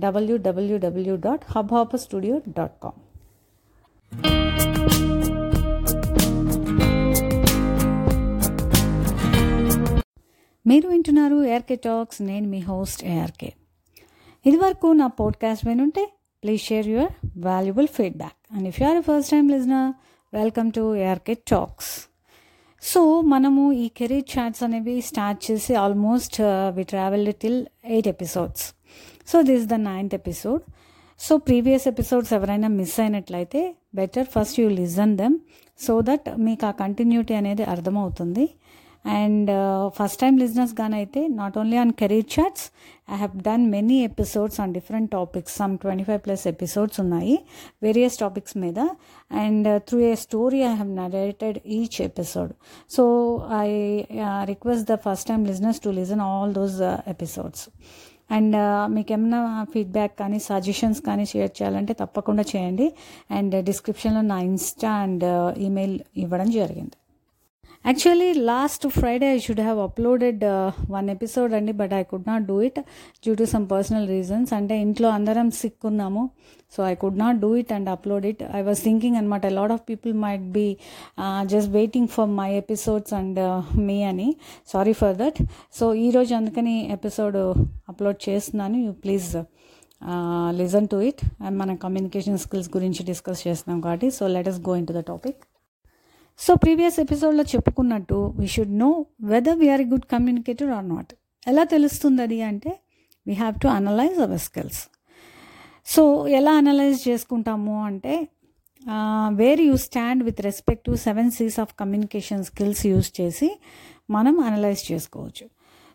W W W dot hub hubs studio dot com మీరు వింటున్నారు ARK talks నేను మీ host ARK ఇదివరకు నా podcast వినుంటే please share your valuable feedback and if you're first time listener welcome to ARK talks so మనము ఈ career chats అనేవి start చేసి almost we travel till eight episodes so this the ninth episode so previous episodes ఎవరైనా miss అయినట్లయితే better first you listen them so that మీకు ఆ continuity అనేది అర్థమవుతుంది. And first time listeners గానైతే not only on career chats I have done many episodes on different topics some twenty five plus episodes ఉన్నాయి various topics మీద. And through a story I have narrated each episode so I request the first time listeners to listen all those episodes and మీకు ఏమైనా feedback కానీ suggestions కానీ share చేయాలంటే తప్పకుండా చేయండి. And డిస్క్రిప్షన్లో నా ఇన్స్టా అండ్ ఈమెయిల్ ఇవ్వడం జరిగింది. Actually last Friday I should have uploaded one episode అండి but I could not do it due to some personal reasons అంటే ఇంట్లో అందరం సిక్ ఉన్నాము so I could not do it and upload it I was thinking అనమాట lot of people might be just waiting for my episodes and me అని. Sorry for that so ఈరోజు అందుకని episode upload చేస్తున్నాను. You please listen to it and మన communication skills గురించి discuss చేస్తున్నాం కాబట్టి so let us go into the topic so previous ఎపిసోడ్లో చెప్పుకున్నట్టు we should know whether we're a good communicator or not ఎలా తెలుస్తుంది అది అంటే we have to analyze our skills so ఎలా అనలైజ్ చేసుకుంటాము అంటే where you stand with respect to seven Cs of communication skills use చేసి మనం అనలైజ్ చేసుకోవచ్చు.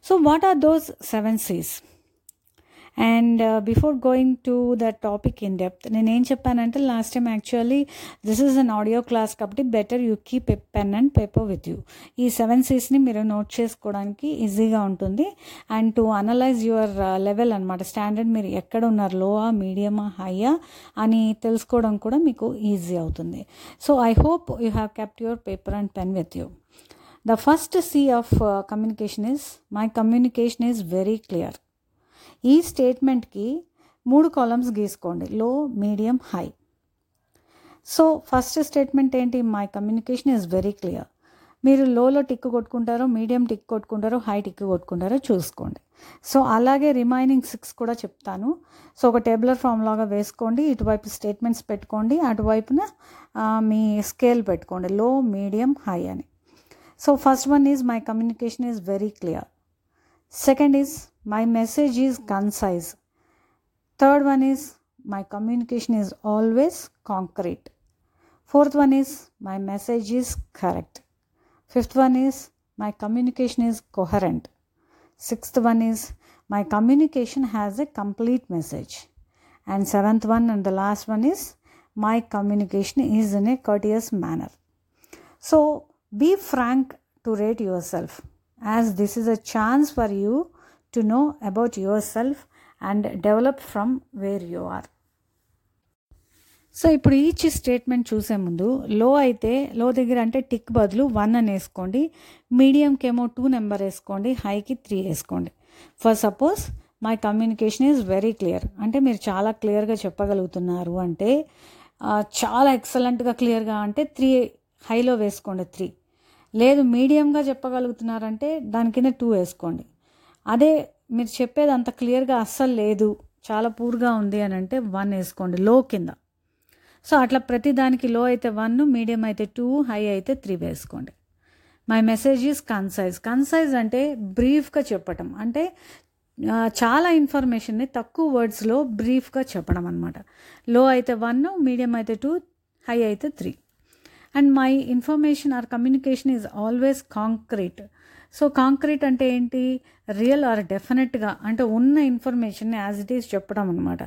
So what are those seven Cs and before going to the topic in depth నేను ఏం చెప్పానంటే last time actually this is an audio class కాబట్టి better you keep a pen and paper with you ఈ seven సీస్ని మీరు note చేసుకోవడానికి ఈజీగా ఉంటుంది. And to analyse your level అనమాట స్టాండర్డ్ మీరు ఎక్కడ ఉన్నారు లోవా మీడియమా హైయా అని తెలుసుకోవడం కూడా మీకు ఈజీ అవుతుంది. So I hope you have kept your paper and pen with you the first C of communication is my communication is very clear ఈ స్టేట్మెంట్కి మూడు columns గీసుకోండి. Low medium high. So first statement ఏంటి? My communication is very clear. మీరు లోలో tick కొట్టుకుంటారో medium tick కొట్టుకుంటారో high tick కొట్టుకుంటారో చూసుకోండి. సో అలాగే రిమైనింగ్ సిక్స్ కూడా చెప్తాను. సో ఒక టేబులర్ ఫామ్ లాగా వేసుకోండి. ఇటువైపు స్టేట్మెంట్స్ పెట్టుకోండి. అటువైపున మీ స్కేల్ పెట్టుకోండి. లో మీడియం హై అని. So first one is my communication is very clear. Second is my message is concise. Third one is my communication is always concrete. Fourth one is my message is correct. Fifth one is my communication is coherent. Sixth one is my communication has a complete message. And seventh one and the last one is my communication is in a courteous manner. So be frank to rate yourself. As this is a chance for you to know about yourself and develop from where you are so ఇప్పుడు each statement చూసే ముందు లో అయితే లో దగ్గర అంటే tick బదులు one అని వేసుకోండి. మీడియంకేమో టూ నెంబర్ వేసుకోండి. హైకి త్రీ వేసుకోండి. For suppose my communication is very clear అంటే మీరు చాలా క్లియర్గా చెప్పగలుగుతున్నారు అంటే చాలా ఎక్సలెంట్గా క్లియర్గా అంటే త్రీ హైలో వేసుకోండి త్రీ లేదు మీడియంగా చెప్పగలుగుతున్నారంటే దాని కింద టూ వేసుకోండి. అదే మీరు చెప్పేది అంత క్లియర్గా అస్సలు లేదు చాలా పూర్గా ఉంది అని అంటే వన్ వేసుకోండి లో కింద. సో అట్లా ప్రతి దానికి లో అయితే వన్ మీడియం అయితే టూ హై అయితే త్రీ వేసుకోండి. My message is concise concise అంటే బ్రీఫ్గా చెప్పటం. అంటే చాలా ఇన్ఫర్మేషన్ని తక్కువ వర్డ్స్లో బ్రీఫ్గా చెప్పడం అనమాట లో అయితే వన్ మీడియం అయితే టూ హై అయితే three and my information or communication is always concrete. So concrete అంటే ఏంటి? రియల్ ఆర్ డెఫినెట్గా అంటే ఉన్న ఇన్ఫర్మేషన్ని యాజ్ ఇట్ ఈస్ చెప్పడం అనమాట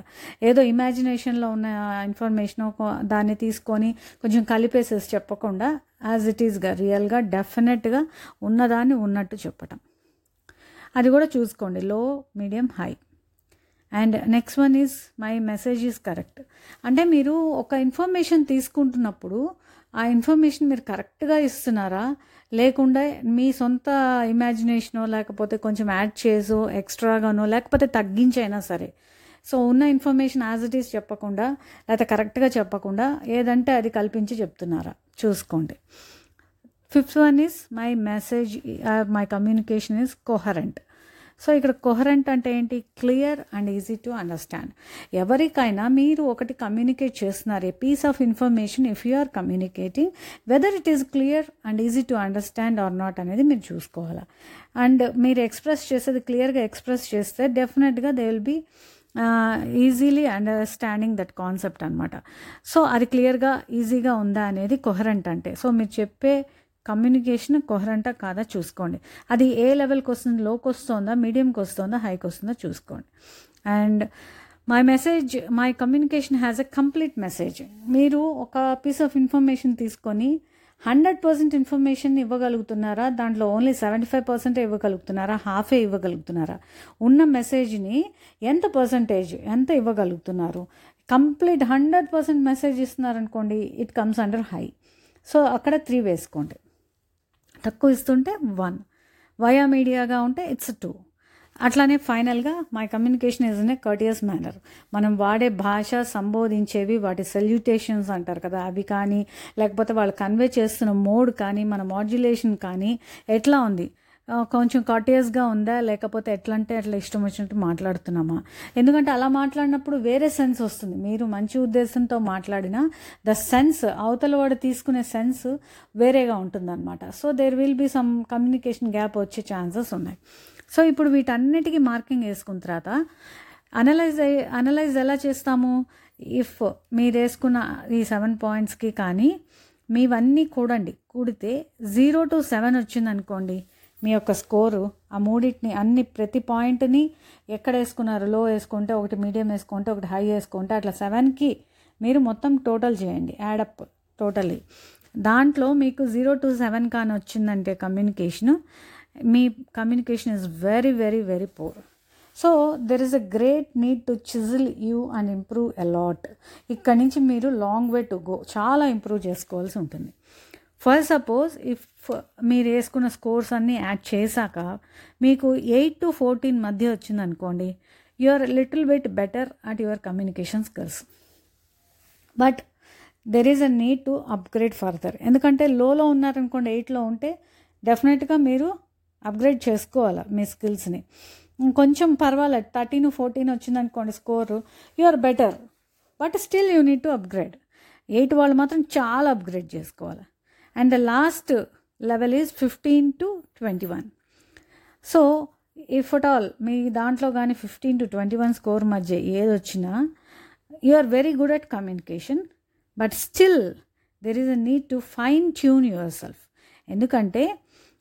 ఏదో ఇమాజినేషన్లో ఉన్న ఇన్ఫర్మేషన్ దాన్ని తీసుకొని కొంచెం కలిపేసేసి చెప్పకుండా యాజ్ ఇట్ ఈస్గా రియల్గా డెఫినెట్గా ఉన్నదాన్ని ఉన్నట్టు చెప్పటం. అది కూడా చూసుకోండి. Low medium high. And next one is my message is correct. అంటే మీరు ఒక ఇన్ఫర్మేషన్ తీసుకుంటున్నప్పుడు ఆ ఇన్ఫర్మేషన్ మీరు కరెక్ట్గా ఇస్తున్నారా? లేకుండా మీ సొంత ఇమాజినేషనో లేకపోతే కొంచెం యాడ్ చేసో ఎక్స్ట్రాగానో లేకపోతే తగ్గించైనా సరే. సో ఉన్న ఇన్ఫర్మేషన్ యాజ్ ఇట్ ఈస్ చెప్పకుండా లేకపోతే కరెక్ట్గా చెప్పకుండా ఏదంటే అది కల్పించి చెప్తున్నారా? చూసుకోండి. Fifth one is my message my communication is coherent. So ఇక్కడ కొహరెంట్ అంటే ఏంటి? Clear and easy to understand ఎవరికైనా మీరు ఒకటి కమ్యూనికేట్ చేస్తున్నారు a piece of information if you are communicating whether it is clear and easy to understand or not అనేది మీరు చూసుకోవాలి. అండ్ మీరు ఎక్స్ప్రెస్ చేసేది క్లియర్గా ఎక్స్ప్రెస్ చేస్తే డెఫినెట్గా they will be easily understanding that concept అనమాట సో అది క్లియర్గా ఈజీగా ఉందా అనేది కొహరెంట్ అంటే. సో మీరు చెప్పే కమ్యూనికేషన్ కొహరంట కాదా చూసుకోండి. అది ఏ లెవెల్కి వస్తుంది? లోకి వస్తుందా? మీడియంకి వస్తుందా? హైకి వస్తుందా? చూసుకోండి. And my message my communication has a complete message. మీరు ఒక పీస్ ఆఫ్ ఇన్ఫర్మేషన్ తీసుకొని హండ్రెడ్ పర్సెంట్ ఇన్ఫర్మేషన్ ఇవ్వగలుగుతున్నారా? దాంట్లో ఓన్లీ సెవెంటీ ఫైవ్ పర్సెంటే ఇవ్వగలుగుతున్నారా? హాఫే ఇవ్వగలుగుతున్నారా? ఉన్న మెసేజ్ని ఎంత పర్సంటేజ్ ఎంత ఇవ్వగలుగుతున్నారు? Complete hundred percent message ఇస్తున్నారనుకోండి it comes under high. So అక్కడ త్రీ వేసుకోండి. తక్కువ ఇస్తుంటే వన్ వయా మీడియాగా ఉంటే ఇట్స్ టూ అట్లానే ఫైనల్గా my communication is in a courteous manner మనం వాడే భాష సంబోధించేవి వాటి సెల్యూటేషన్స్ అంటారు కదా అవి కానీ లేకపోతే వాళ్ళు కన్వే చేస్తున్న మోడ్ కానీ మన మాడ్యులేషన్ కానీ ఎట్లా ఉంది? కొంచెం కర్టియస్గా ఉందా? లేకపోతే ఎట్లా అంటే అట్లా ఇష్టం వచ్చినట్టు మాట్లాడుతున్నామా? ఎందుకంటే అలా మాట్లాడినప్పుడు వేరే సెన్స్ వస్తుంది. మీరు మంచి ఉద్దేశంతో మాట్లాడినా ద సెన్స్ అవతల వాడు తీసుకునే సెన్స్ వేరేగా ఉంటుందన్నమాట. So there will be some communication gap వచ్చే ఛాన్సెస్ ఉన్నాయి. సో ఇప్పుడు వీటన్నిటికీ మార్కింగ్ వేసుకున్న తర్వాత అనలైజ్ అనలైజ్ ఎలా చేస్తాము? ఇఫ్ మీరు వేసుకున్న ఈ సెవెన్ పాయింట్స్కి కానీ మీవన్నీ కూడండి. కూడితే జీరో టు సెవెన్ వచ్చిందనుకోండి మీ యొక్క స్కోరు ఆ మూడింటిని అన్ని ప్రతి పాయింట్ని ఎక్కడ వేసుకున్నారు లో వేసుకుంటే ఒకటి మీడియం వేసుకుంటే ఒకటి హై వేసుకుంటే అట్లా సెవెన్కి మీరు మొత్తం టోటల్ చేయండి. యాడప్ టోటల్లీ దాంట్లో మీకు జీరో టు సెవెన్ కానీ వచ్చిందంటే communication. Me communication is very very very poor. So there is a great need to chisel you and improve a lot ఇక్కడ నుంచి మీరు లాంగ్ వే టు గో చాలా improve చేసుకోవాల్సి ఉంటుంది. ఫర్ సపోజ్ ఇఫ్ మీరు వేసుకున్న స్కోర్స్ అన్నీ యాడ్ చేశాక మీకు ఎయిట్ టు ఫోర్టీన్ మధ్య వచ్చిందనుకోండి you are little bit better at your communication skills but there is a need to upgrade further ఎందుకంటే లోలో ఉన్నారనుకోండి ఎయిట్లో ఉంటే డెఫినెట్గా మీరు అప్గ్రేడ్ చేసుకోవాలి మీ స్కిల్స్ని కొంచెం పర్వాలేదు థర్టీన్ ఫోర్టీన్ వచ్చిందనుకోండి score you are better but still you need to upgrade eight వాళ్ళు మాత్రం చాలా అప్గ్రేడ్ చేసుకోవాలి. And the last level is fifteen to twenty one so if at all మీ దాంట్లో కానీ fifteen to twenty one score మధ్య ఏది వచ్చినా you are very good at communication but still there is a need to fine tune yourself ఎందుకంటే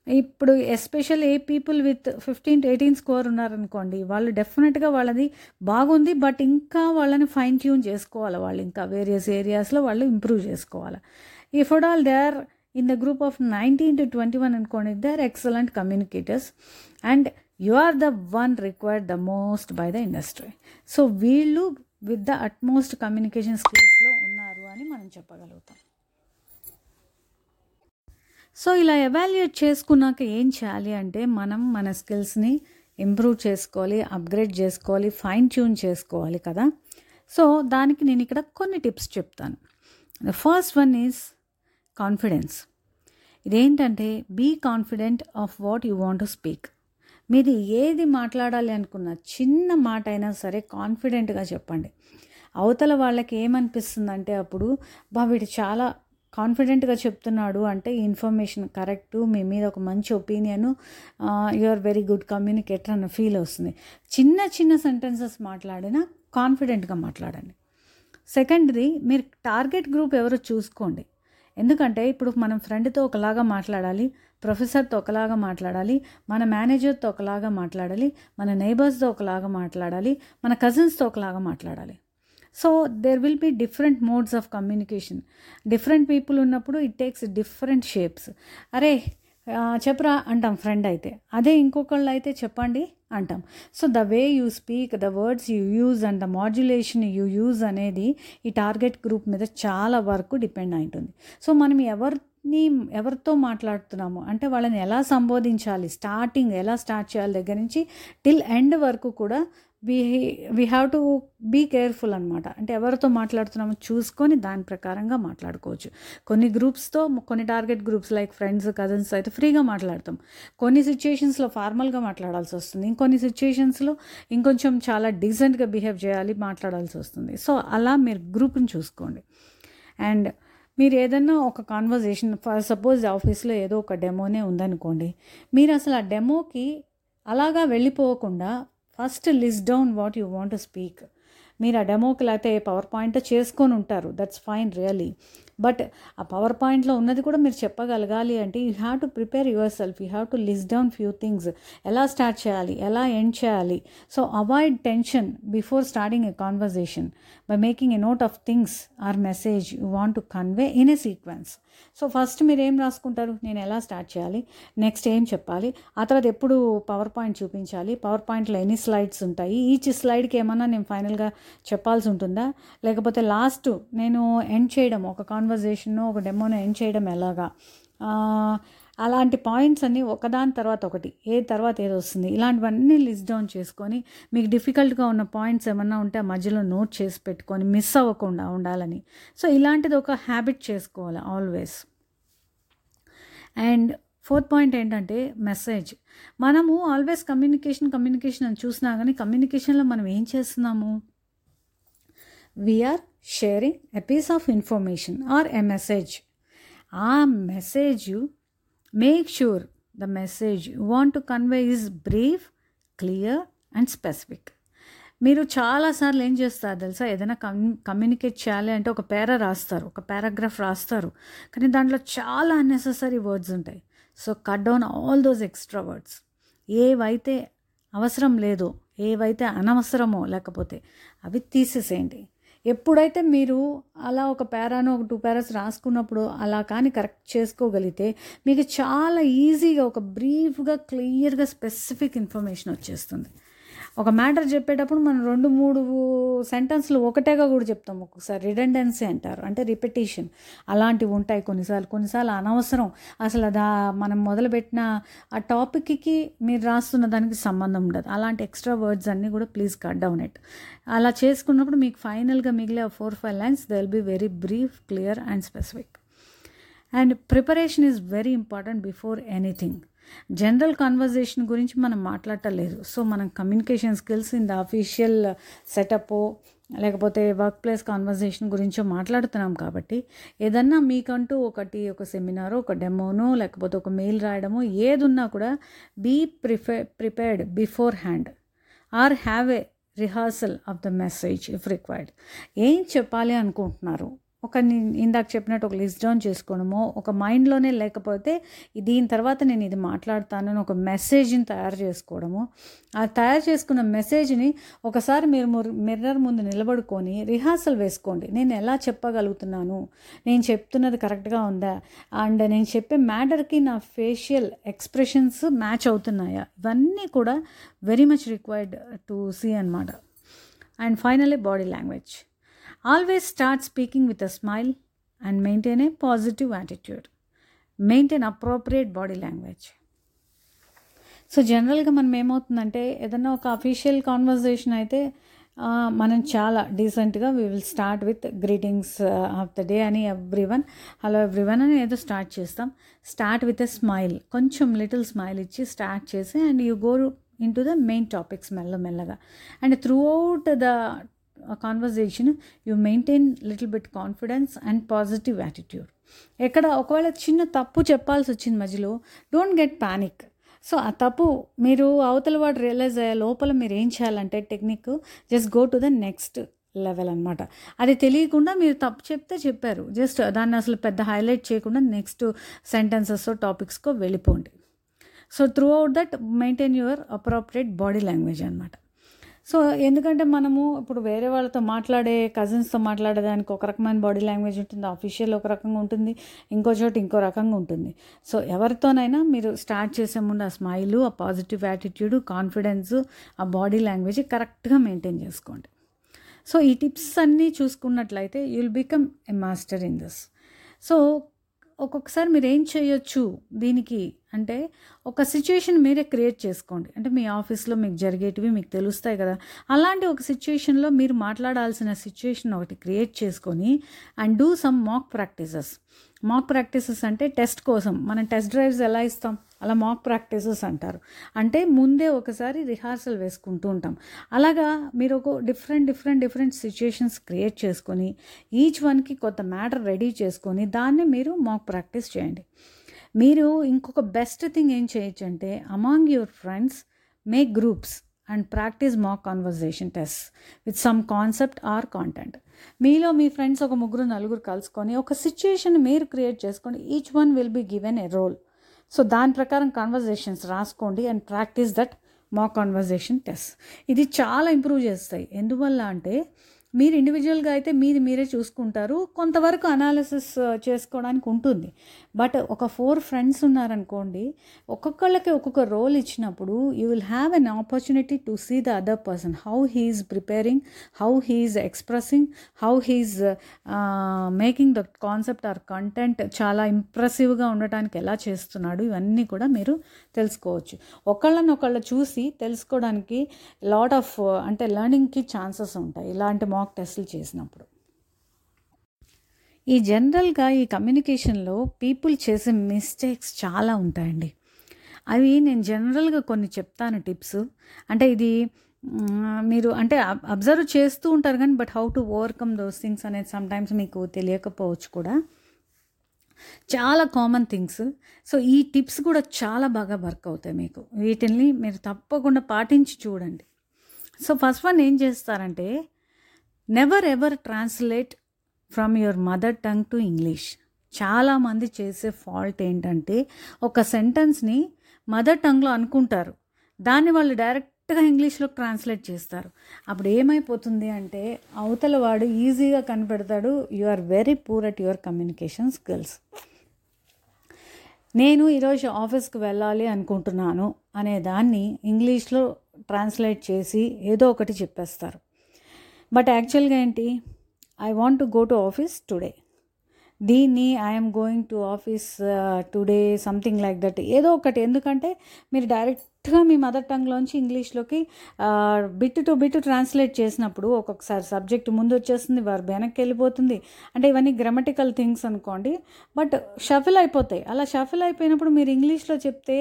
ఇప్పుడు especially people with fifteen to eighteen score ఉన్నారనుకోండి వాళ్ళు డెఫినెట్గా వాళ్ళది బాగుంది బట్ ఇంకా వాళ్ళని ఫైన్ ట్యూన్ చేసుకోవాలి వాళ్ళు? ఇంకా వేరియస్ ఏరియాస్లో వాళ్ళు ఇంప్రూవ్ చేసుకోవాలి? If at all they are in the group of nineteen to twenty one అనుకోండి they are excellent communicators and you are the one required the most by the industry so వీళ్ళు with the utmost communication స్కిల్స్లో ఉన్నారు అని మనం చెప్పగలుగుతాం. So ఇలా evaluate చేసుకున్నాక ఏం చేయాలి అంటే మనం మన స్కిల్స్ని ఇంప్రూవ్ చేసుకోవాలి అప్గ్రేడ్ చేసుకోవాలి ఫైన్ ట్యూన్ చేసుకోవాలి కదా. సో దానికి నేను ఇక్కడ కొన్ని టిప్స్ చెప్తాను. The first one is confidence. ఇదేంటంటే be confident of what you want to speak మీది ఏది మాట్లాడాలి అనుకున్న చిన్న మాట అయినా సరే కాన్ఫిడెంట్గా చెప్పండి. అవతల వాళ్ళకి ఏమనిపిస్తుందంటే అప్పుడు బా వీడు చాలా కాన్ఫిడెంట్గా చెప్తున్నాడు అంటే ఈ ఇన్ఫర్మేషన్ కరెక్ట్ మీ మీద ఒక మంచి opinion you are very good communicator అన్న ఫీల్ వస్తుంది. చిన్న చిన్న సెంటెన్సెస్ మాట్లాడినా కాన్ఫిడెంట్గా మాట్లాడండి. సెకండరీ మీరు టార్గెట్ గ్రూప్ ఎవరో చూసుకోండి. ఎందుకంటే ఇప్పుడు మనం ఫ్రెండ్తో ఒకలాగా మాట్లాడాలి ప్రొఫెసర్తో ఒకలాగా మాట్లాడాలి మన మేనేజర్తో ఒకలాగా మాట్లాడాలి మన నైబర్స్తో ఒకలాగా మాట్లాడాలి మన కజిన్స్తో ఒకలాగా మాట్లాడాలి. So there will be different modes of communication different people ఉన్నప్పుడు ఇట్ టేక్స్ డిఫరెంట్ షేప్స్ అరే చెప్పరా అంటాం ఫ్రెండ్ అయితే. అదే ఇంకొకళ్ళు అయితే చెప్పండి అంటాం. So the way you speak the words you use and the modulation you use అనేది ఈ టార్గెట్ గ్రూప్ మీద చాలా వరకు డిపెండ్ అయి ఉంటుంది సో మనం ఎవరిని ఎవరితో మాట్లాడుతున్నాము? అంటే వాళ్ళని ఎలా సంబోధించాలి? స్టార్టింగ్ ఎలా స్టార్ట్ చేయాలి? దగ్గర నుంచి టిల్ ఎండ్ వరకు కూడా we we have to be careful అనమాట అంటే ఎవరితో మాట్లాడుతున్నామో చూసుకొని దాని ప్రకారంగా మాట్లాడుకోవచ్చు. కొన్ని గ్రూప్స్తో కొన్ని target groups like friends cousins అయితే ఫ్రీగా మాట్లాడతాం. కొన్ని సిచ్యుయేషన్స్లో ఫార్మల్గా మాట్లాడాల్సి వస్తుంది. ఇంకొన్ని సిచ్యుయేషన్స్లో ఇంకొంచెం చాలా డీసెంట్గా బిహేవ్ చేయాలి మాట్లాడాల్సి వస్తుంది. సో అలా మీరు గ్రూప్ని చూసుకోండి. అండ్ మీరు ఏదన్నా ఒక కాన్వర్జేషన్ ఫర్ సపోజ్ ఆఫీస్లో ఏదో ఒక డెమోనే ఉందనుకోండి మీరు అసలు ఆ డెమోకి అలాగా వెళ్ళిపోకుండా first list down what you want to speak. మీరు ఆ డెమోకి లేకపోతే పవర్ పాయింట్ చేసుకొని ఉంటారు. దట్స్ ఫైన్ రియలీ బట్ ఆ పవర్ పాయింట్లో ఉన్నది కూడా మీరు చెప్పగలగాలి అంటే you have to prepare yourself you have to list down few things ఎలా స్టార్ట్ చేయాలి? ఎలా ఎండ్ చేయాలి? So avoid tension before starting a conversation by making a note of things or message you want to convey in a sequence so first మీరు ఏం రాసుకుంటారు? నేను ఎలా start చేయాలి? నెక్స్ట్ ఏం చెప్పాలి? ఆ తర్వాత ఎప్పుడు పవర్ పాయింట్ చూపించాలి? పవర్ పాయింట్లో ఎన్ని స్లైడ్స్ ఉంటాయి? ఈచ్ స్లైడ్కి ఏమన్నా నేను ఫైనల్గా చెప్పాల్సి ఉంటుందా? లేకపోతే లాస్ట్ నేను ఎండ్ చేయడం ఒక కాన్వర్జేషన్ ఒక డెమోను ఎండ్ చేయడం ఎలాగా? అలాంటి పాయింట్స్ అన్నీ ఒకదాని తర్వాత ఒకటి ఏ తర్వాత ఏది వస్తుంది? ఇలాంటివన్నీ లిస్ట్ డౌన్ చేసుకొని మీకు డిఫికల్ట్గా ఉన్న పాయింట్స్ ఏమన్నా ఉంటే ఆ మధ్యలో నోట్ చేసి పెట్టుకొని మిస్ అవ్వకుండా ఉండాలని. సో ఇలాంటిది ఒక హ్యాబిట్ చేసుకోవాలి ఆల్వేస్. అండ్ ఫోర్త్ పాయింట్ ఏంటంటే మెసేజ్. మనము ఆల్వేస్ కమ్యూనికేషన్ కమ్యూనికేషన్ అని చూసినా కానీ కమ్యూనికేషన్లో మనం ఏం చేస్తున్నాము? We are sharing a piece of information or a message ఆ message make sure the message you want to convey is brief clear and specific మీరు చాలాసార్లు ఏం చేస్తారు తెలుసా? ఏదైనా కమ్ కమ్యూనికేట్ చేయాలి అంటే ఒక పేరా రాస్తారు ఒక పారాగ్రాఫ్ రాస్తారు. కానీ దాంట్లో చాలా అన్నెసెసరీ వర్డ్స్ ఉంటాయి. So cut down all those extra words ఏవైతే అవసరం లేదో ఏవైతే అనవసరమో లేకపోతే అవి తీసేసేయండి. ఎప్పుడైతే మీరు అలా ఒక పేరాను ఒక టూ పేరాస్ రాసుకున్నప్పుడు అలా కానీ కరెక్ట్ చేసుకోగలిగితే మీకు చాలా ఈజీగా ఒక బ్రీఫ్గా క్లియర్గా స్పెసిఫిక్ ఇన్ఫర్మేషన్ వచ్చేస్తుంది. ఒక మ్యాటర్ చెప్పేటప్పుడు మనం రెండు మూడు సెంటెన్స్లు ఒకటేగా కూడా చెప్తాం ఒక్కొక్కసారి. రిడెండెన్సీ అంటారు. అంటే రిపిటేషన్. అలాంటివి ఉంటాయి కొన్నిసార్లు. కొన్నిసార్లు అనవసరం. అసలు దా మనం మొదలుపెట్టిన ఆ టాపిక్కి మీరు రాస్తున్న దానికి సంబంధం ఉండదు. అలాంటి ఎక్స్ట్రా వర్డ్స్ అన్నీ కూడా ప్లీజ్ కట్ డౌన్ ఇట్. అలా చేసుకున్నప్పుడు మీకు ఫైనల్గా మిగిలే four five lines they will be very brief clear and specific. And preparation is very important before anything. General conversation గురించి మనం మాట్లాడటలేదు. సో మనం communication skills in the official setup లేకపోతే వర్క్ ప్లేస్ కాన్వర్జేషన్ గురించో మాట్లాడుతున్నాం కాబట్టి ఏదన్నా మీకంటూ ఒకటి ఒక సెమినారో ఒక డెమోనో లేకపోతే ఒక మెయిల్ రాయడమో ఏది ఉన్నా కూడా be ప్రిఫే prepared beforehand or have a rehearsal of the message if required. ఏం చెప్పాలి అనుకుంటున్నారు? ఒక ఇందాక చెప్పినట్టు ఒక లిస్ట్ డౌన్ చేసుకోవడము ఒక మైండ్లోనే లేకపోతే దీని తర్వాత నేను ఇది మాట్లాడతానని ఒక మెసేజ్ని తయారు చేసుకోవడము ఆ తయారు చేసుకున్న మెసేజ్ని ఒకసారి మీరు మిర్రర్ ముందు నిలబడుకొని రిహార్సల్ వేసుకోండి. నేను ఎలా చెప్పగలుగుతున్నాను? నేను చెప్తున్నది కరెక్ట్గా ఉందా? అండ్ నేను చెప్పే మ్యాటర్కి నా ఫేషియల్ ఎక్స్ప్రెషన్స్ మ్యాచ్ అవుతున్నాయా? ఇవన్నీ కూడా very much required to see అన్నమాట. And finally body language. Always start speaking with a smile and maintain a positive attitude maintain appropriate body language so జనరల్గా మనం ఏమవుతుందంటే ఏదన్నా ఒక అఫీషియల్ కాన్వర్జేషన్ అయితే మనం చాలా డీసెంట్గా we will start with greetings of the day అని everyone hello everyone అని ఏదో స్టార్ట్ చేస్తాం. స్టార్ట్ విత్ ఎ స్మైల్ కొంచెం లిటిల్ స్మైల్ ఇచ్చి స్టార్ట్ చేసి and you go into the main topics మెల్లమెల్లగా and throughout the conversation you maintain little bit confidence and positive attitude ఎక్కడ ఒకవేళ చిన్న తప్పు చెప్పాల్సి వచ్చింది మధ్యలో డోంట్ గెట్ ప్యానిక్ సో ఆ తప్పు మీరు అవతల వాడు రియలైజ్ అయ్యే లోపల మీరు ఏం చేయాలంటే technique just go to the next level అనమాట అది తెలియకుండా మీరు తప్పు చెప్తే చెప్పారు. జస్ట్ దాన్ని అసలు పెద్ద హైలైట్ చేయకుండా నెక్స్ట్ సెంటెన్సెస్ టాపిక్స్కో వెళ్ళిపోండి. So throughout that maintain your appropriate body language అనమాట సో ఎందుకంటే మనము ఇప్పుడు వేరే వాళ్ళతో మాట్లాడే కజిన్స్తో మాట్లాడేదానికి ఒక రకమైన బాడీ లాంగ్వేజ్ ఉంటుంది అఫీషియల్ ఒక రకంగా ఉంటుంది ఇంకో చోటు ఇంకో రకంగా ఉంటుంది. సో ఎవరితోనైనా మీరు స్టార్ట్ చేసే ముందు ఆ స్మైలు ఆ పాజిటివ్ యాటిట్యూడ్ కాన్ఫిడెన్స్ ఆ బాడీ లాంగ్వేజ్ కరెక్ట్గా మెయింటైన్ చేసుకోండి. సో ఈ టిప్స్ అన్నీ చూసుకున్నట్లయితే you will become a master in this so ఒక్కొక్కసారి మీరు ఏం చేయొచ్చు దీనికి అంటే ఒక సిచ్యువేషన్ మీరే క్రియేట్ చేసుకోండి. అంటే మీ ఆఫీస్లో మీకు జరిగేటివి మీకు తెలుస్తాయి కదా. అలాంటి ఒక సిచ్యువేషన్లో మీరు మాట్లాడాల్సిన సిచ్యువేషన్ ఒకటి క్రియేట్ చేసుకొని and do some mock practices mock practices అంటే టెస్ట్ కోసం. మనం టెస్ట్ డ్రైవ్స్ ఎలా ఇస్తాం? అలా మాక్ ప్రాక్టీసెస్ అంటారు. అంటే ముందే ఒకసారి రిహార్సల్ వేసుకుంటూ ఉంటాం. అలాగా మీరు ఒక different different different situations create చేసుకొని ఈచ్ వన్కి కొత్త మ్యాటర్ రెడీ చేసుకొని దాన్ని మీరు మాక్ ప్రాక్టీస్ చేయండి. మీరు ఇంకొక బెస్ట్ థింగ్ ఏం చేయొచ్చు అంటే among your friends make groups and practice mock conversation test with some concept or content మీలో మీ ఫ్రెండ్స్ ఒక ముగ్గురు నలుగురు కలుసుకొని ఒక సిచ్యుయేషన్ మీరు క్రియేట్ చేసుకోండి each one will be given a role so దాని ప్రకారం కాన్వర్జేషన్స్ రాసుకోండి and practice that mock conversation test ఇది చాలా ఇంప్రూవ్ చేస్తాయి. ఎందువల్ల అంటే మీరు ఇండివిజువల్గా అయితే మీది మీరే చూసుకుంటారు. కొంతవరకు అనాలిసిస్ uh, చేసుకోవడానికి ఉంటుంది. బట్ ఒక ఫోర్ ఫ్రెండ్స్ ఉన్నారనుకోండి ఒక్కొక్కళ్ళకి ఒక్కొక్క రోల్ ఇచ్చినప్పుడు you will have an opportunity to see the other person how he is preparing how he is expressing how he is making the concept or content చాలా ఇంప్రెసివ్గా ఉండటానికి ఎలా చేస్తున్నాడు ఇవన్నీ కూడా మీరు తెలుసుకోవచ్చు. ఒకళ్ళని ఒకళ్ళు చూసి తెలుసుకోవడానికి లాట్ ఆఫ్ అంటే లెర్నింగ్కి ఛాన్సెస్ ఉంటాయి ఇలాంటి మాక్ టెస్టులు చేసినప్పుడు. ఈ జనరల్గా ఈ కమ్యూనికేషన్లో పీపుల్ చేసే మిస్టేక్స్ చాలా ఉంటాయండి. అవి నేను జనరల్గా కొన్ని చెప్తాను టిప్స్. అంటే ఇది మీరు అంటే అబ్జర్వ్ చేస్తూ ఉంటారు కానీ but how to overcome those things అనేది సమ్టైమ్స్ మీకు తెలియకపోవచ్చు కూడా. చాలా కామన్ థింగ్స్. సో ఈ టిప్స్ కూడా చాలా బాగా వర్క్ అవుతాయి మీకు. వీటిని మీరు తప్పకుండా పాటించి చూడండి. సో ఫస్ట్ వన్ ఏం చేస్తారంటే never ever translate from your mother tongue to English చాలామంది చేసే ఫాల్ట్ ఏంటంటే ఒక సెంటెన్స్ని మదర్ టంగ్లో అనుకుంటారు. దాన్ని వాళ్ళు డైరెక్ట్గా ఇంగ్లీష్లో ట్రాన్స్లేట్ చేస్తారు. అప్పుడు ఏమైపోతుంది అంటే అవతల వాడు ఈజీగా కనిపెడతాడు. You are very poor at your communication skills నేను ఈరోజు ఆఫీస్కి వెళ్ళాలి అనుకుంటున్నాను అనే దాన్ని ఇంగ్లీష్లో ట్రాన్స్లేట్ చేసి ఏదో ఒకటి చెప్పేస్తారు. బట్ యాక్చువల్గా ఏంటి? I want to go to office today దీన్ని I'm going to office today something like that ఏదో ఒకటి. ఎందుకంటే మీరు డైరెక్ట్ డైరెక్ట్గా మీ మదర్ టంగ్లోంచి ఇంగ్లీష్లోకి బిట్ టు బిట్ ట్రాన్స్లేట్ చేసినప్పుడు ఒక్కొక్కసారి సబ్జెక్ట్ ముందు వచ్చేస్తుంది వారు వెనక్కి వెళ్ళిపోతుంది అంటే ఇవన్నీ గ్రామటికల్ థింగ్స్ అనుకోండి. బట్ షఫిల్ అయిపోతాయి. అలా షఫిల్ అయిపోయినప్పుడు మీరు ఇంగ్లీష్లో చెప్తే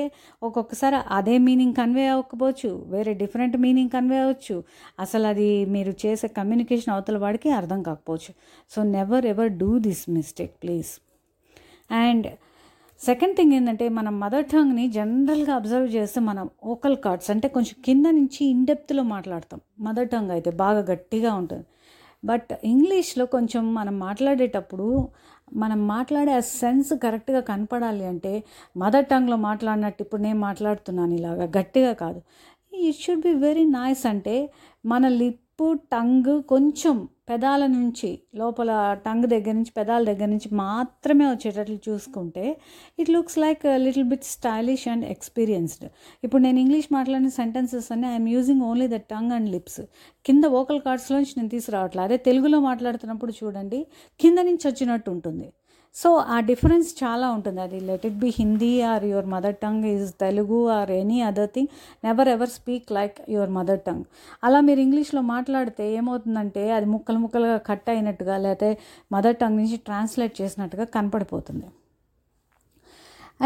ఒక్కొక్కసారి అదే మీనింగ్ కన్వే అవ్వకపోవచ్చు వేరే డిఫరెంట్ మీనింగ్ కన్వే అవ్వచ్చు. అసలు అది మీరు చేసే కమ్యూనికేషన్ అవతల వాడికి అర్థం కాకపోవచ్చు. So never ever do this mistake please. And second thing ఏంటంటే మనం మదర్ టంగ్ని జనరల్గా అబ్జర్వ్ చేస్తే మనం ఓకల్ కార్డ్స్ అంటే కొంచెం కింద నుంచి ఇన్డెప్త్లో మాట్లాడతాం. మదర్ టంగ్ అయితే బాగా గట్టిగా ఉంటుంది. బట్ ఇంగ్లీష్లో కొంచెం మనం మాట్లాడేటప్పుడు మనం మాట్లాడే ఆ సెన్స్ కరెక్ట్గా కనపడాలి అంటే మదర్ టంగ్లో మాట్లాడినట్టు ఇప్పుడు నేను మాట్లాడుతున్నాను ఇలాగా గట్టిగా కాదు. It should be very nice అంటే మన లిప్ లిప్పు టంగ్ కొంచెం పెదాల నుంచి లోపల టంగ్ దగ్గర నుంచి పెదాల దగ్గర నుంచి మాత్రమే వచ్చేటట్లు చూసుకుంటే it looks like little bit stylish and experienced ఇప్పుడు నేను ఇంగ్లీష్ మాట్లాడిన సెంటెన్సెస్ అన్ని I'm using only the tongue and lips కింద వోకల్ కార్డ్స్లోంచి నేను తీసుకురావట్లేదు అదే తెలుగులో మాట్లాడుతున్నప్పుడు చూడండి కింద నుంచి వచ్చినట్టు ఉంటుంది. సో ఆ డిఫరెన్స్ చాలా ఉంటుంది. అది let it be Hindi or your mother tongue is Telugu or any other thing never ever speak like your mother tongue. అలా మీరు ఇంగ్లీష్లో మాట్లాడితే ఏమవుతుందంటే అది ముక్కలు ముక్కలుగా కట్ అయినట్టుగా లేకపోతే మదర్ టంగ్ నుంచి ట్రాన్స్లేట్ చేసినట్టుగా కనపడిపోతుంది.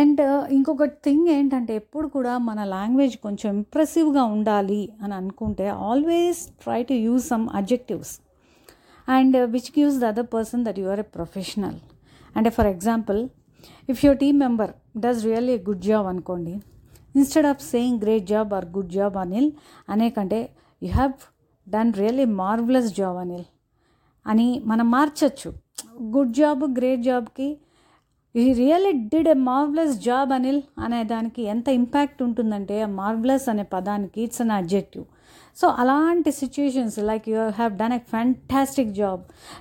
అండ్ ఇంకొక థింగ్ ఏంటంటే ఎప్పుడు కూడా మన లాంగ్వేజ్ కొంచెం ఇంప్రెసివ్గా ఉండాలి అని అనుకుంటే always try to use some objectives and which gives the other person that you are a professional. అంటే for example if your team member does really good job అనుకోండి instead of saying great job or good job Anil అనేకంటే you have done really marvellous job Anil అని మనం మార్చచ్చు. Good job great జాబ్కి ఈ really did a marvellous job Anil అనే దానికి ఎంత impact ఉంటుందంటే ఆ మార్వలస్ అనే పదానికి ఇట్స్ అన్ అబ్జెక్టివ్ సో అలాంటి situations like you have done a fantastic job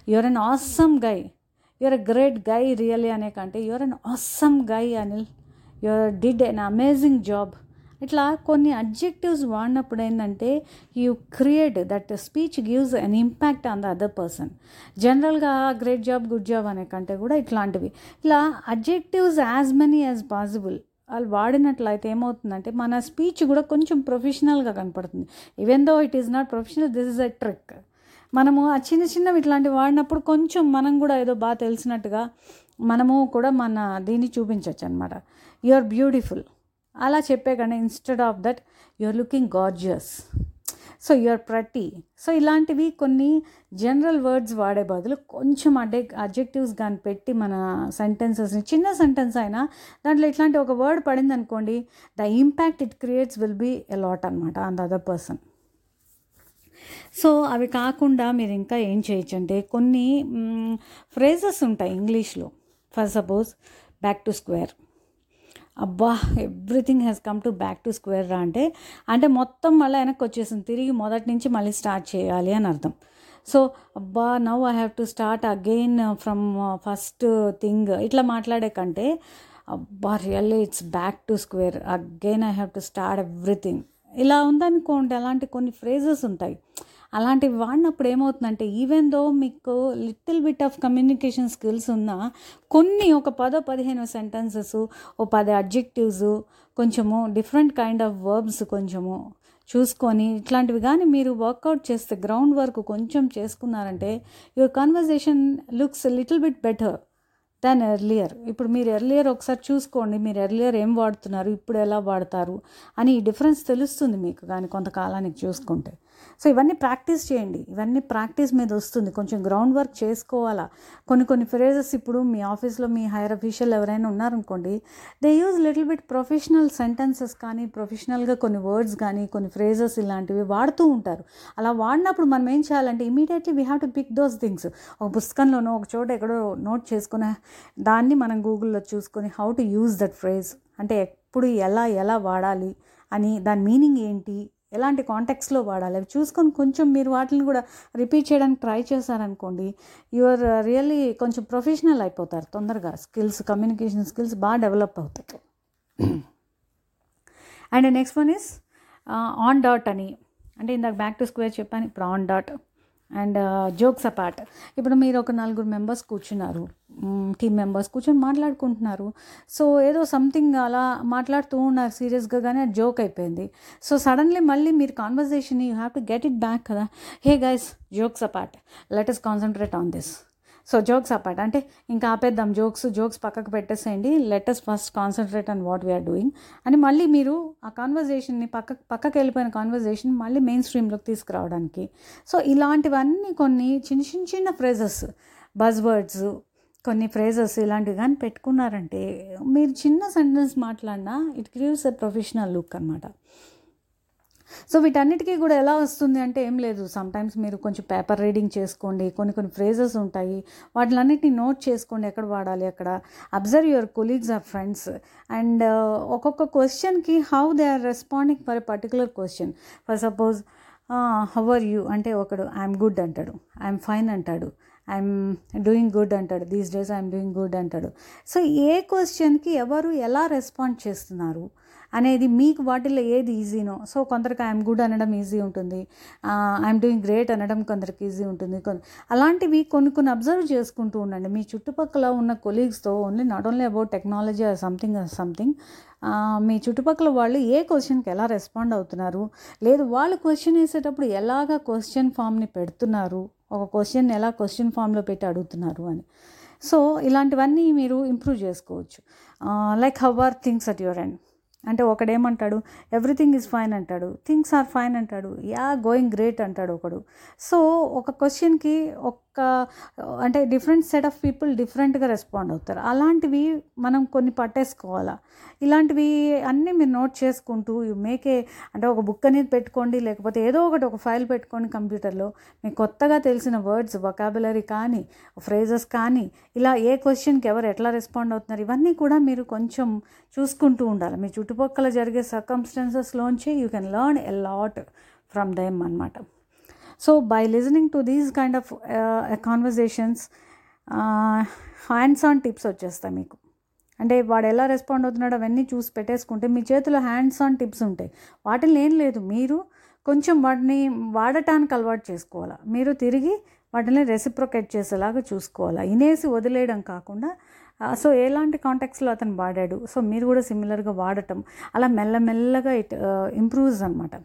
your an awesome guy your a great guy really అనే కంటే your an awesome guy Anil. Your did an amazing job. ఇట్లా కొన్ని adjectives వాడినప్పుడు ఏంటంటే you create that speech gives an impact on the other person. జనరల్గా great job good job అనే కంటే కూడా ఇట్లాంటివి. ఇలా adjectives as many as possible. వాళ్ళు వాడినట్లయితే ఏమవుతుందంటే మన స్పీచ్ కూడా కొంచెం ప్రొఫెషనల్గా కనపడుతుంది. Even though it is not professional this is a trick. మనము ఆ చిన్న చిన్నవి ఇట్లాంటివి వాడినప్పుడు కొంచెం మనం కూడా ఏదో బాగా తెలిసినట్టుగా మనము కూడా మన దీన్ని చూపించవచ్చు అనమాట యు ఆర్ బ్యూటిఫుల్ అలా చెప్పే కానీ instead of that you are looking gorgeous so you are ప్రతి సో ఇలాంటివి కొన్ని జనరల్ వర్డ్స్ వాడే బదులు కొంచెం అడ్డే అబ్జెక్టివ్స్ కానీ పెట్టి మన సెంటెన్సెస్ని చిన్న సెంటెన్స్ అయినా దాంట్లో ఇట్లాంటి ఒక వర్డ్ పడింది అనుకోండి the impact it creates will be a lot అనమాట on the other person so అవి కాకుండా మీరు ఇంకా ఏం చేయొచ్చు అంటే కొన్ని ఫ్రేజెస్ ఉంటాయి ఇంగ్లీష్లో. For suppose back to square అబ్బా everything has come to back to square రా అంటే అంటే మొత్తం మళ్ళీ వెనక్కి వచ్చేసింది. తిరిగి మొదటి నుంచి మళ్ళీ స్టార్ట్ చేయాలి అని అర్థం. సో అబ్బా now I have to start again from first thing ఇట్లా మాట్లాడే కంటే అబ్బా really it's back to square again I have to start everything ఇలా ఉందనుకోండి అలాంటి కొన్ని ఫ్రేజెస్ ఉంటాయి. అలాంటివి వాడినప్పుడు ఏమవుతుందంటే ఈవెన్ దో మీకు little bit of communication skills ఉన్నా కొన్ని ఒక పదో పదిహేను సెంటెన్సెస్ ఓ పది అడ్జెక్టివ్స్ కొంచెము డిఫరెంట్ కైండ్ ఆఫ్ వర్బ్స్ కొంచెము చూసుకొని ఇట్లాంటివి కానీ మీరు వర్కౌట్ చేస్తే గ్రౌండ్ వర్క్ కొంచెం చేసుకున్నారంటే your conversation looks little bit better than earlier ఇప్పుడు మీరు ఎర్లియర్ ఒకసారి చూసుకోండి మీరు ఎర్లియర్ ఏం వాడుతున్నారు ఇప్పుడు ఎలా వాడతారు అని ఈ డిఫరెన్స్ తెలుస్తుంది మీకు కానీ కొంతకాలానికి చూసుకుంటే. సో ఇవన్నీ ప్రాక్టీస్ చేయండి. ఇవన్నీ ప్రాక్టీస్ మీద వస్తుంది. కొంచెం గ్రౌండ్ వర్క్ చేసుకోవాలా? కొన్ని కొన్ని ఫ్రేజెస్ ఇప్పుడు మీ ఆఫీస్లో మీ హైయర్ అఫీషియల్ ఎవరైనా ఉన్నారనుకోండి they use little bit professional sentences కానీ ప్రొఫెషనల్గా కొన్ని వర్డ్స్ కానీ కొన్ని ఫ్రేజెస్ ఇలాంటివి వాడుతూ ఉంటారు. అలా వాడినప్పుడు మనం ఏం చేయాలంటే immediately we have to pick those things ఒక పుస్తకంలోనో ఒక చోట ఎక్కడో నోట్ చేసుకునే దాన్ని మనం గూగుల్లో చూసుకొని how to use that phrase అంటే ఎప్పుడు ఎలా ఎలా వాడాలి అని దాని మీనింగ్ ఏంటి ఎలాంటి కాంటెక్స్లో వాడాలి? అవి చూసుకొని కొంచెం మీరు వాటిని కూడా రిపీట్ చేయడానికి ట్రై చేశారనుకోండి యువర్ రియల్లీ కొంచెం ప్రొఫెషనల్ అయిపోతారు తొందరగా. స్కిల్స్ కమ్యూనికేషన్ స్కిల్స్ బాగా డెవలప్ అవుతాయి. And next one is on dot అని. అంటే ఇందాక బ్యాక్ టు స్క్వేర్ చెప్పాను ఇప్పుడు on dot and jokes apart. ఇప్పుడు మీరు ఒక నలుగురు మెంబర్స్ కూర్చున్నారు. టీమ్ మెంబర్స్ కూర్చొని మాట్లాడుకుంటున్నారు. సో ఏదో సంథింగ్ అలా మాట్లాడుతూ ఉన్నారు సీరియస్గా కానీ అది జోక్ అయిపోయింది. సో సడన్లీ మళ్ళీ మీరు conversation you have to get it back కదా. Hey guys jokes apart let is concentrate on this so jokes apart అంటే ఇంకా ఆపేద్దాం జోక్స్ జోక్స్ పక్కకు పెట్టేసేయండి. Let us first concentrate on what we are doing అని మళ్ళీ మీరు ఆ కాన్వర్జేషన్ని పక్క పక్కకి వెళ్ళిపోయిన కాన్వర్జేషన్ మళ్ళీ మెయిన్ స్ట్రీమ్లోకి తీసుకురావడానికి. సో ఇలాంటివన్నీ కొన్ని చిన్న చిన్న చిన్న ఫ్రేజెస్ బజ్ వర్డ్స్ కొన్ని ఫ్రేజెస్ ఇలాంటివి కానీ పెట్టుకున్నారంటే మీరు చిన్న సెంటెన్స్ మాట్లాడినా it creates a professional look అనమాట సో వీటన్నిటికీ కూడా ఎలా వస్తుంది అంటే ఏం లేదు. సమ్టైమ్స్ మీరు కొంచెం పేపర్ రీడింగ్ చేసుకోండి కొన్ని కొన్ని ఫ్రేజెస్ ఉంటాయి. వాటిలన్నిటిని నోట్ చేసుకోండి ఎక్కడ వాడాలి అక్కడ observe your colleagues or friends and ఒక్కొక్క క్వశ్చన్కి how they are responding for a particular question for suppose how are you అంటే ఒకడు ఐఎమ్ గుడ్ అంటాడు. ఐఎమ్ ఫైన్ అంటాడు. ఐఎమ్ డూయింగ్ గుడ్ అంటాడు. These days I'm doing good అంటాడు. So ఏ క్వశ్చన్కి ఎవరు ఎలా రెస్పాండ్ చేస్తున్నారు? అనేది మీకు వాటిల్లో ఏది ఈజీనో. సో కొందరికి ఐఎమ్ గుడ్ అనడం ఈజీ ఉంటుంది. ఐఎమ్ డూయింగ్ గ్రేట్ అనడం కొందరికి ఈజీ ఉంటుంది. అలాంటివి కొన్ని కొన్ని అబ్జర్వ్ చేసుకుంటూ ఉండండి. మీ చుట్టుపక్కల ఉన్న కొలీగ్స్తో only not only about technology or something something మీ చుట్టుపక్కల వాళ్ళు ఏ క్వశ్చన్కి ఎలా రెస్పాండ్ అవుతున్నారు? లేదు వాళ్ళు క్వశ్చన్ వేసేటప్పుడు ఎలాగ క్వశ్చన్ ఫామ్ని పెడుతున్నారు? ఒక క్వశ్చన్ ఎలా క్వశ్చన్ ఫామ్లో పెట్టి అడుగుతున్నారు అని. సో ఇలాంటివన్నీ మీరు ఇంప్రూవ్ చేసుకోవచ్చు. Like how are things at your end? అంటే ఒకడేమంటాడు ఎవ్రీథింగ్ ఈజ్ ఫైన్ అంటాడు థింగ్స్ ఆర్ ఫైన్ అంటాడు యా గోయింగ్ గ్రేట్ అంటాడు ఒకడు. సో ఒక క్వశ్చన్కి అంటే డిఫరెంట్ సెట్ ఆఫ్ పీపుల్ డిఫరెంట్గా రెస్పాండ్ అవుతారు. అలాంటివి మనం కొన్ని పట్టేసుకోవాలా? ఇలాంటివి అన్నీ మీరు నోట్ చేసుకుంటూ మేకే అంటే ఒక బుక్ అనేది పెట్టుకోండి లేకపోతే ఏదో ఒకటి ఒక ఫైల్ పెట్టుకోండి కంప్యూటర్లో మీకు కొత్తగా తెలిసిన వర్డ్స్ వొకాబులరీ కానీ ఫ్రేజెస్ కానీ ఇలా ఏ క్వశ్చన్కి ఎవరు ఎట్లా రెస్పాండ్ అవుతున్నారు ఇవన్నీ కూడా మీరు కొంచెం చూసుకుంటూ ఉండాలి. మీ చుట్టుపక్కల జరిగే సర్కమ్స్టాన్సెస్లోంచి you can learn a lot from them అనమాట so by listening to these kind of conversations hands on tips వచ్చేస్తాయి మీకు. అంటే వాడు ఎలా రెస్పాండ్ అవుతున్నాడు అవన్నీ చూసి పెట్టేసుకుంటే మీ చేతిలో హ్యాండ్స్ ఆన్ టిప్స్ ఉంటాయి. వాటిని ఏం లేదు. మీరు కొంచెం వాటిని వాడటానికి అలవాటు చేసుకోవాలా? మీరు తిరిగి వాటిని రెసిప్రొకేట్ చేసేలాగా చూసుకోవాలా? ఇనేసి వదిలేయడం కాకుండా uh, సో ఎలాంటి కాంటాక్ట్స్లో అతను వాడాడు? సో మీరు కూడా సిమిలర్గా వాడటం. అలా మెల్లమెల్లగా ఇట్ uh, ఇంప్రూవ్స్ అనమాట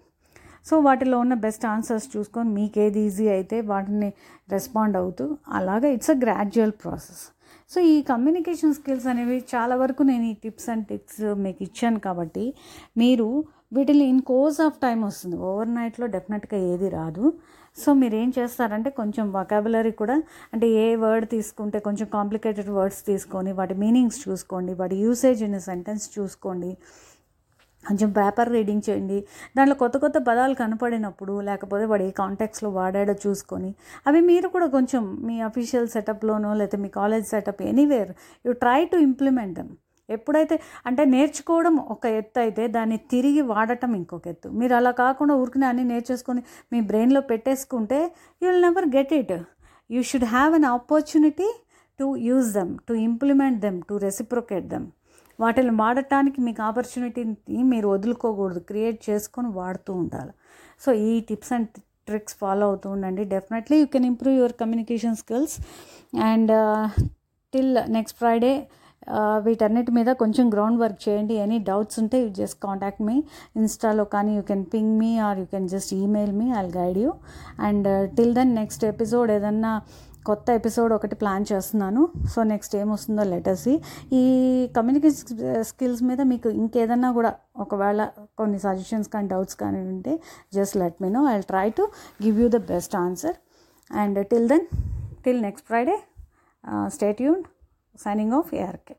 సో వాటిలో ఉన్న బెస్ట్ ఆన్సర్స్ చూసుకొని మీకు ఏది ఈజీ అయితే వాటిని రెస్పాండ్ అవుతూ అలాగా it's a gradual process so ఈ కమ్యూనికేషన్ స్కిల్స్ అనేవి చాలా వరకు నేను ఈ టిప్స్ అండ్ టిప్స్ మీకు ఇచ్చాను కాబట్టి మీరు వీటిని ఇన్ కోర్స్ ఆఫ్ టైం వస్తుంది. ఓవర్ నైట్లో డెఫినెట్గా ఏది రాదు. సో మీరు ఏం చేస్తారంటే కొంచెం వకాబులరీ కూడా అంటే ఏ వర్డ్ తీసుకుంటే కొంచెం కాంప్లికేటెడ్ వర్డ్స్ తీసుకొని వాటి మీనింగ్స్ చూసుకోండి వాటి యూసేజ్ ఇన్ సెంటెన్స్ చూసుకోండి. కొంచెం పేపర్ రీడింగ్ చేయండి. దాంట్లో కొత్త కొత్త పదాలు కనపడినప్పుడు లేకపోతే వాడు ఏ కాంటాక్ట్స్లో వాడాడో చూసుకొని అవి మీరు కూడా కొంచెం మీ అఫీషియల్ సెటప్లోనో లేకపోతే మీ college setup anywhere you try to implement them ఎప్పుడైతే అంటే నేర్చుకోవడం ఒక ఎత్తు అయితే దాన్ని తిరిగి వాడటం ఇంకొక ఎత్తు. మీరు అలా కాకుండా ఊరికనే అన్నీ నేర్చేసుకొని మీ బ్రెయిన్లో పెట్టేసుకుంటే you will never get it you should have an opportunity to use them to implement them to reciprocate them వాటిని వాడటానికి మీకు ఆపర్చునిటీని మీరు వదులుకోకూడదు. క్రియేట్ చేసుకొని వాడుతూ ఉండాలి. సో ఈ టిప్స్ అండ్ ట్రిక్స్ ఫాలో అవుతూ ఉండండి. Definitely you can improve your communication skills and till next Friday వీటన్నిటి మీద కొంచెం గ్రౌండ్ వర్క్ చేయండి. ఎనీ డౌట్స్ ఉంటే యూ జస్ట్ కాంటాక్ట్ మీ ఇన్స్టాలో కానీ you can ping me or you can just email me I'll guide you and till then next episode ఏదన్నా కొత్త episode ఒకటి ప్లాన్ చేస్తున్నాను. సో నెక్స్ట్ ఏమొస్తుందో లెటర్స్ ఈ కమ్యూనికేషన్ స్కిల్స్ మీద మీకు ఇంకేదన్నా కూడా ఒకవేళ కొన్ని సజెషన్స్ కానీ డౌట్స్ కానీ ఉంటే just let me know I try to give you the best answer and till then till next Friday stay tuned signing off ARK